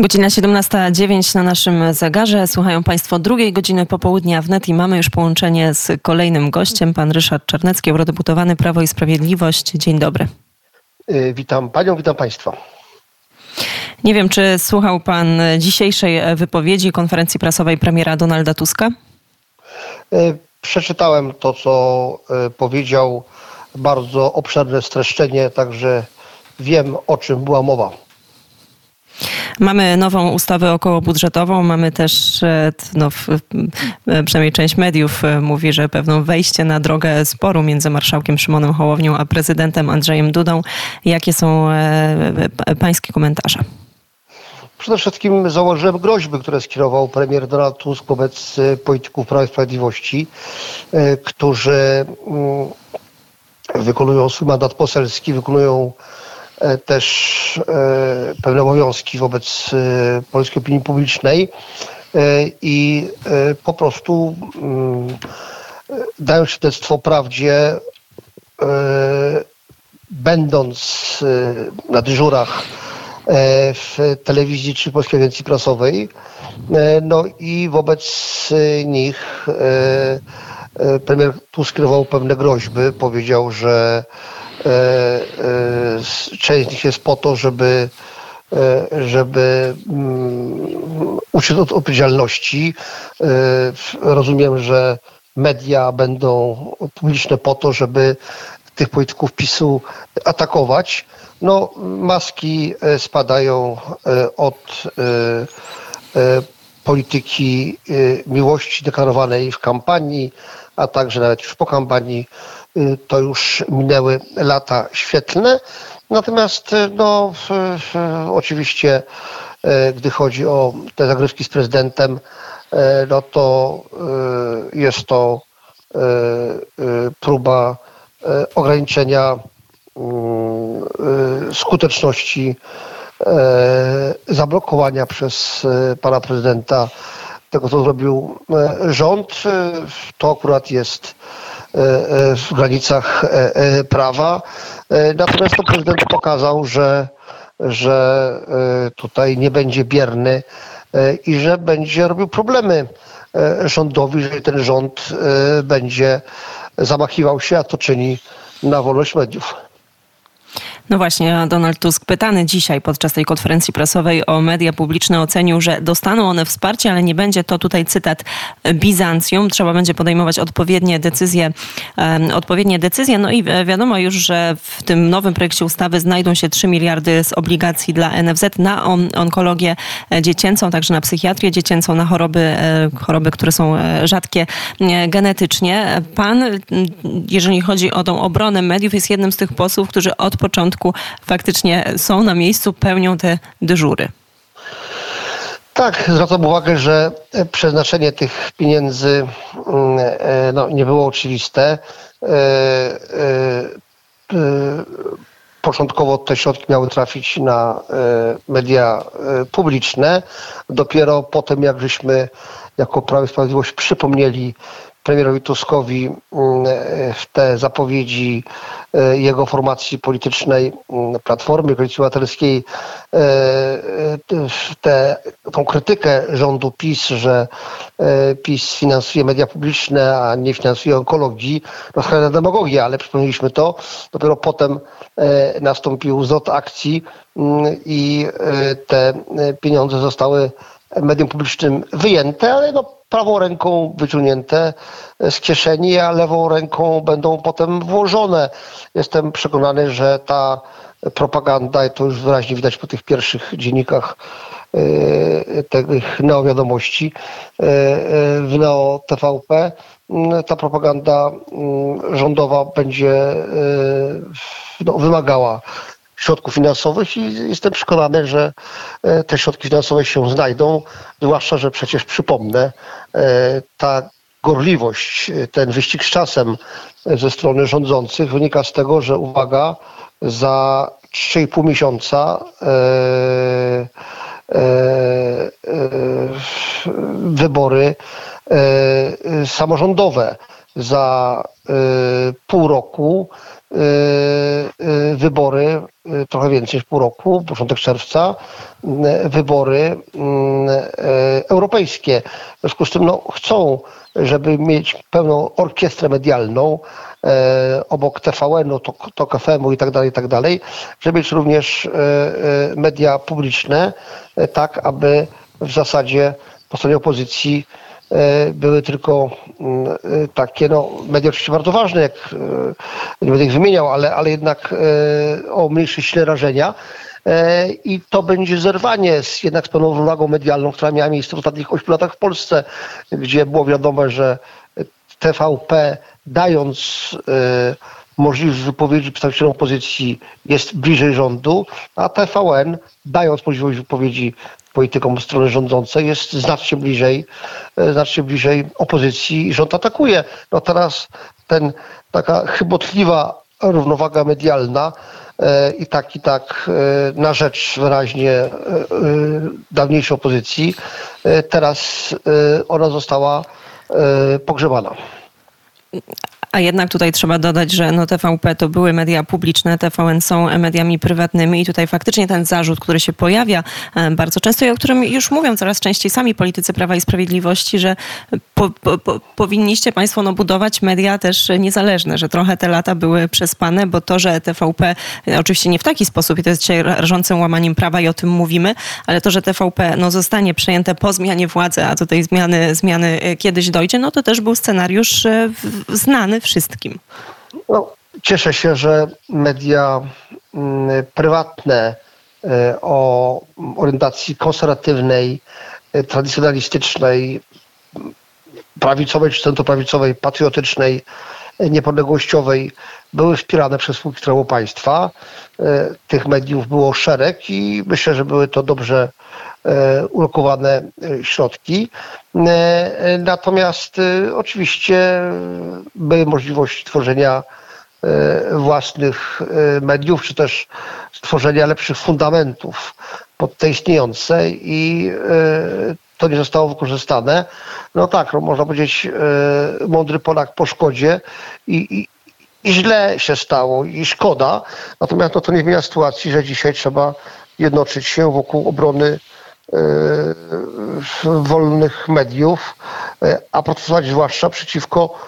Godzina 17.09 na naszym zegarze. Słuchają Państwo drugiej godziny popołudnia wnet i mamy już połączenie z kolejnym gościem, pan Ryszard Czarnecki, eurodeputowany Prawo i Sprawiedliwość. Dzień dobry. Y, witam Panią, witam Państwa. Nie wiem, czy słuchał Pan dzisiejszej wypowiedzi konferencji prasowej premiera Donalda Tuska? Y, przeczytałem to, co y, powiedział. Bardzo obszerne streszczenie, także wiem, o czym była mowa. Mamy nową ustawę okołobudżetową, mamy też, e, no, przynajmniej część mediów e, mówi, że pewną wejście na drogę sporu między marszałkiem Szymonem Hołownią a prezydentem Andrzejem Dudą. Jakie są e, pańskie komentarze? Przede wszystkim założyłem groźby, które skierował premier Donald Tusk wobec polityków Prawa i Sprawiedliwości, którzy mm, wykonują swój mandat poselski, wykonują E, też e, pewne obowiązki wobec e, polskiej opinii publicznej i po prostu mm, dają świadectwo prawdzie, będąc na dyżurach w telewizji czy Polskiej Agencji Prasowej. No i wobec nich premier Tusk skierował pewne groźby. Powiedział, że E, e, część z nich jest po to, żeby e, żeby mm, uciec od odpowiedzialności. Rozumiem, że media będą publiczne po to, żeby tych polityków PiSu atakować. No, maski spadają od polityki miłości deklarowanej w kampanii, a także nawet już po kampanii Y, to już minęły lata świetlne. Natomiast y, no, oczywiście, y, gdy chodzi o te zagrywki z prezydentem, no to jest to próba ograniczenia skuteczności zablokowania przez pana prezydenta tego, co zrobił rząd. To akurat jest E, e, w granicach e, prawa. Natomiast to prezydent pokazał, że, że tutaj nie będzie bierny i że będzie robił problemy rządowi, jeżeli ten rząd będzie zamachiwał się, a to czyni na wolność mediów. No właśnie, Donald Tusk pytany dzisiaj podczas tej konferencji prasowej o media publiczne ocenił, że dostaną one wsparcie, ale nie będzie to tutaj cytat Bizancjum. Trzeba będzie podejmować odpowiednie decyzje, um, odpowiednie decyzje. No i wiadomo już, że w tym nowym projekcie ustawy znajdą się 3 miliardy z obligacji dla NFZ na on onkologię dziecięcą, także na psychiatrię dziecięcą, na choroby, e, choroby, które są e, rzadkie e, genetycznie. Pan, jeżeli chodzi o tą obronę mediów, jest jednym z tych posłów, którzy od początku faktycznie są na miejscu, pełnią te dyżury. Tak, zwracam uwagę, że przeznaczenie tych pieniędzy mm, e, no, nie było oczywiste. E, e, początkowo te środki miały trafić na media publiczne. Dopiero potem, jak żeśmy jako Prawo i Sprawiedliwość przypomnieli premierowi Tuskowi mm, w te zapowiedzi e, jego formacji politycznej mm, Platformy Koalicji Obywatelskiej e, e, te, tą krytykę rządu PiS, że PiS finansuje media publiczne, a nie finansuje onkologii, no skrajna demagogia, ale przypomnieliśmy to. Dopiero potem nastąpił zwrot akcji mm, i te pieniądze zostały medium publicznym wyjęte, ale no prawą ręką wyciągnięte z kieszeni, a lewą ręką będą potem włożone. Jestem przekonany, że ta propaganda, i to już wyraźnie widać po tych pierwszych dziennikach e, tych neowiadomości e, e, w Neo TVP, ta propaganda rządowa będzie no, wymagała środków finansowych i jestem przekonany, że e, te środki finansowe się znajdą, zwłaszcza, że przecież przypomnę, e, ta gorliwość, ten wyścig z czasem ze strony rządzących wynika z tego, że uwaga, za 3,5 miesiąca e, wybory samorządowe. Za pół roku wybory, trochę więcej niż pół roku, początek czerwca, wybory europejskie. W związku z tym no, chcą, żeby mieć pełną orkiestrę medialną, obok TVN-u, TOK FM-u i tak dalej, i tak dalej, żeby mieć również media publiczne, tak aby w zasadzie po stronie opozycji były tylko mm, e, takie, no, media oczywiście bardzo ważne, jak nie będę ich wymieniał, ale, ale jednak o mniejszej sile rażenia. I to będzie zerwanie z, jednak z pewną równowagą medialną, która miała miejsce w ostatnich 8 latach w Polsce, gdzie było wiadomo, że TVP dając e, możliwość wypowiedzi przedstawicielom opozycji jest bliżej rządu, a TVN dając możliwość wypowiedzi politykom strony rządzącej jest znacznie bliżej, e, znacznie bliżej opozycji i rząd atakuje. No teraz ten taka chybotliwa równowaga medialna e, i tak i tak na rzecz wyraźnie dawniejszej opozycji, teraz ona została pogrzebana. A jednak tutaj trzeba dodać, że no TVP to były media publiczne, TVN są mediami prywatnymi i tutaj faktycznie ten zarzut, który się pojawia e, bardzo często i o którym już mówią coraz częściej sami politycy Prawa i Sprawiedliwości, że po, po, po, powinniście Państwo no, budować media też niezależne, że trochę te lata były przespane, bo to, że TVP, e, oczywiście nie w taki sposób i to jest dzisiaj rażącym łamaniem prawa i o tym mówimy, ale to, że TVP no, zostanie przejęte po zmianie władzy, a do tej zmiany, zmiany e, kiedyś dojdzie, no to też był scenariusz znany wszystkim. No, cieszę się, że media mm, prywatne e, o orientacji konserwatywnej, e, tradycjonalistycznej, prawicowej czy centroprawicowej, patriotycznej, e, niepodległościowej były wspierane przez spółki Skarbu Państwa. Tych mediów było szereg i myślę, że były to dobrze ulokowane e, środki. E, natomiast oczywiście były możliwości tworzenia własnych mediów, czy też stworzenia lepszych fundamentów pod te istniejące i to nie zostało wykorzystane. No tak, no można powiedzieć mądry Polak po szkodzie i, i, i źle się stało i szkoda. Natomiast no to nie zmienia sytuacji, że dzisiaj trzeba jednoczyć się wokół obrony wolnych mediów, e, a protestować zwłaszcza przeciwko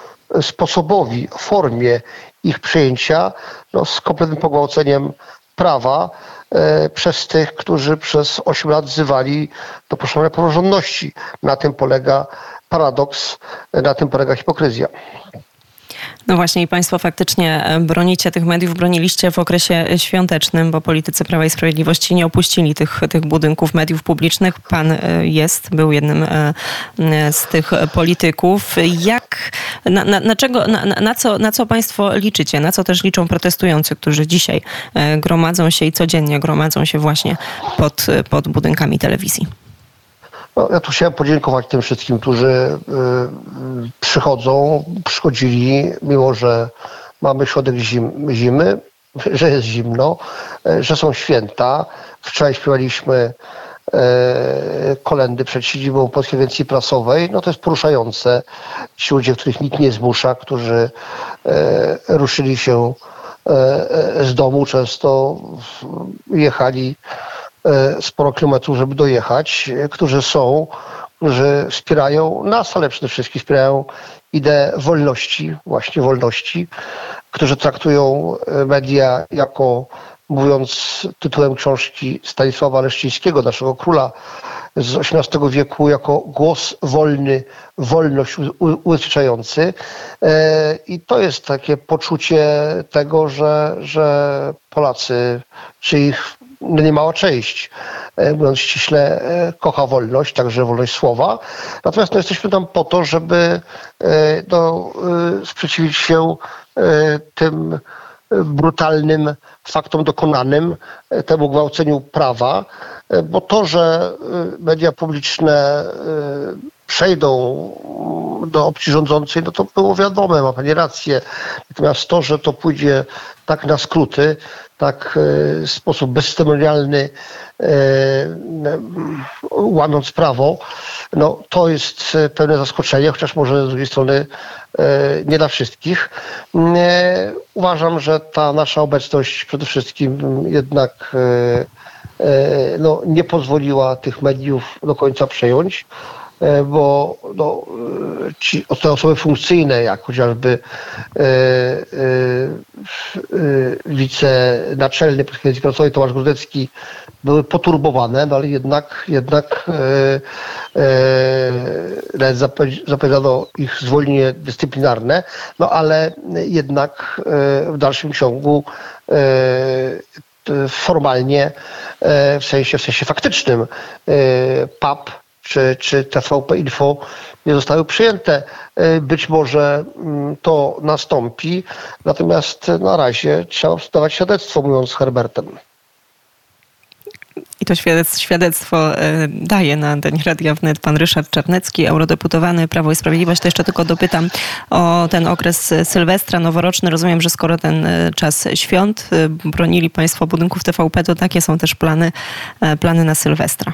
sposobowi, formie ich przyjęcia no, z kompletnym pogwałceniem prawa e, przez tych, którzy przez 8 lat wzywali do poszanowania praworządności. Na tym polega paradoks, na tym polega hipokryzja. No właśnie i Państwo faktycznie e, bronicie tych mediów, broniliście w okresie świątecznym, bo politycy Prawa i Sprawiedliwości nie opuścili tych, tych budynków mediów publicznych. Pan e, jest, był jednym e, z tych polityków. Jak, na, na, na czego, na, na, co, na co Państwo liczycie? Na co też liczą protestujący, którzy dzisiaj gromadzą się i codziennie gromadzą się właśnie pod, pod budynkami telewizji? No, ja tu chciałem podziękować tym wszystkim, którzy y, przychodzą, przychodzili, mimo że mamy środek zim, zimy, że jest zimno, y, że są święta. Wczoraj śpiewaliśmy y, kolendy przed siedzibą Polskiej Agencji Prasowej. No to jest poruszające. Ci ludzie, których nikt nie zmusza, którzy y, ruszyli się y, z domu, często jechali sporo kilometrów, żeby dojechać, e, którzy są, którzy wspierają nas, ale przede wszystkim wspierają ideę wolności, właśnie wolności, którzy traktują e, media jako, mówiąc tytułem książki Stanisława Leszczyńskiego, naszego króla z XVIII wieku, jako głos wolny, wolność ubezpieczający. I to jest takie poczucie tego, że, że Polacy, czy ich no niemała część, e, mówiąc ściśle, e, kocha wolność, także wolność słowa. Natomiast no, jesteśmy tam po to, żeby e, no, sprzeciwić się tym brutalnym faktom dokonanym, temu gwałceniu prawa, bo to, że media publiczne przejdą do opcji rządzącej, no to było wiadome, ma Pani rację. Natomiast to, że to pójdzie tak na skróty, tak w sposób bezceremonialny, łamiąc prawo, no to jest pewne zaskoczenie, chociaż może z drugiej strony nie dla wszystkich. Uważam, że ta nasza obecność przede wszystkim jednak E, no, nie pozwoliła tych mediów do końca przejąć, e, bo no, e, ci, te osoby funkcyjne, jak chociażby e, e, wicenaczelny Polskiej Prasowej Tomasz Grudecki, były poturbowane, no ale jednak, jednak e, zapowiedziano ich zwolnienie dyscyplinarne, no ale jednak w dalszym ciągu formalnie, e, w sensie, w sensie faktycznym, e, PAP czy, czy TVP Info nie zostały przyjęte. E, być może mm, to nastąpi, natomiast na razie trzeba zdawać świadectwo, mówiąc z Herbertem. I to świadectwo e, daje na antenie Radia Wnet pan Ryszard Czarnecki, eurodeputowany Prawo i Sprawiedliwość. To jeszcze tylko dopytam o ten okres Sylwestra noworoczny. Rozumiem, że skoro ten e, czas świąt e, bronili państwo budynków TVP, to takie są też plany, plany na Sylwestra.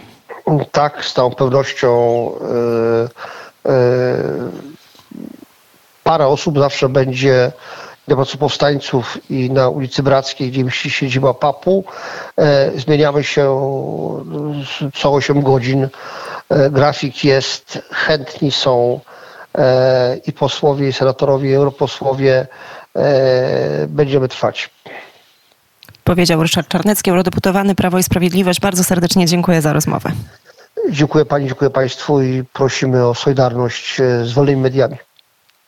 Tak, z całą pewnością yy, yy, parę osób zawsze będzie na Placu Powstańców i na ulicy Brackiej, gdzie mieści siedziba PAP-u. E, zmieniamy się co 8 godzin. E, grafik jest, chętni są e, i posłowie, i senatorowie, i europosłowie. Będziemy trwać. Powiedział Ryszard Czarnecki, eurodeputowany Prawo i Sprawiedliwość. Bardzo serdecznie dziękuję za rozmowę. Dziękuję Pani, dziękuję Państwu i prosimy o solidarność z wolnymi mediami.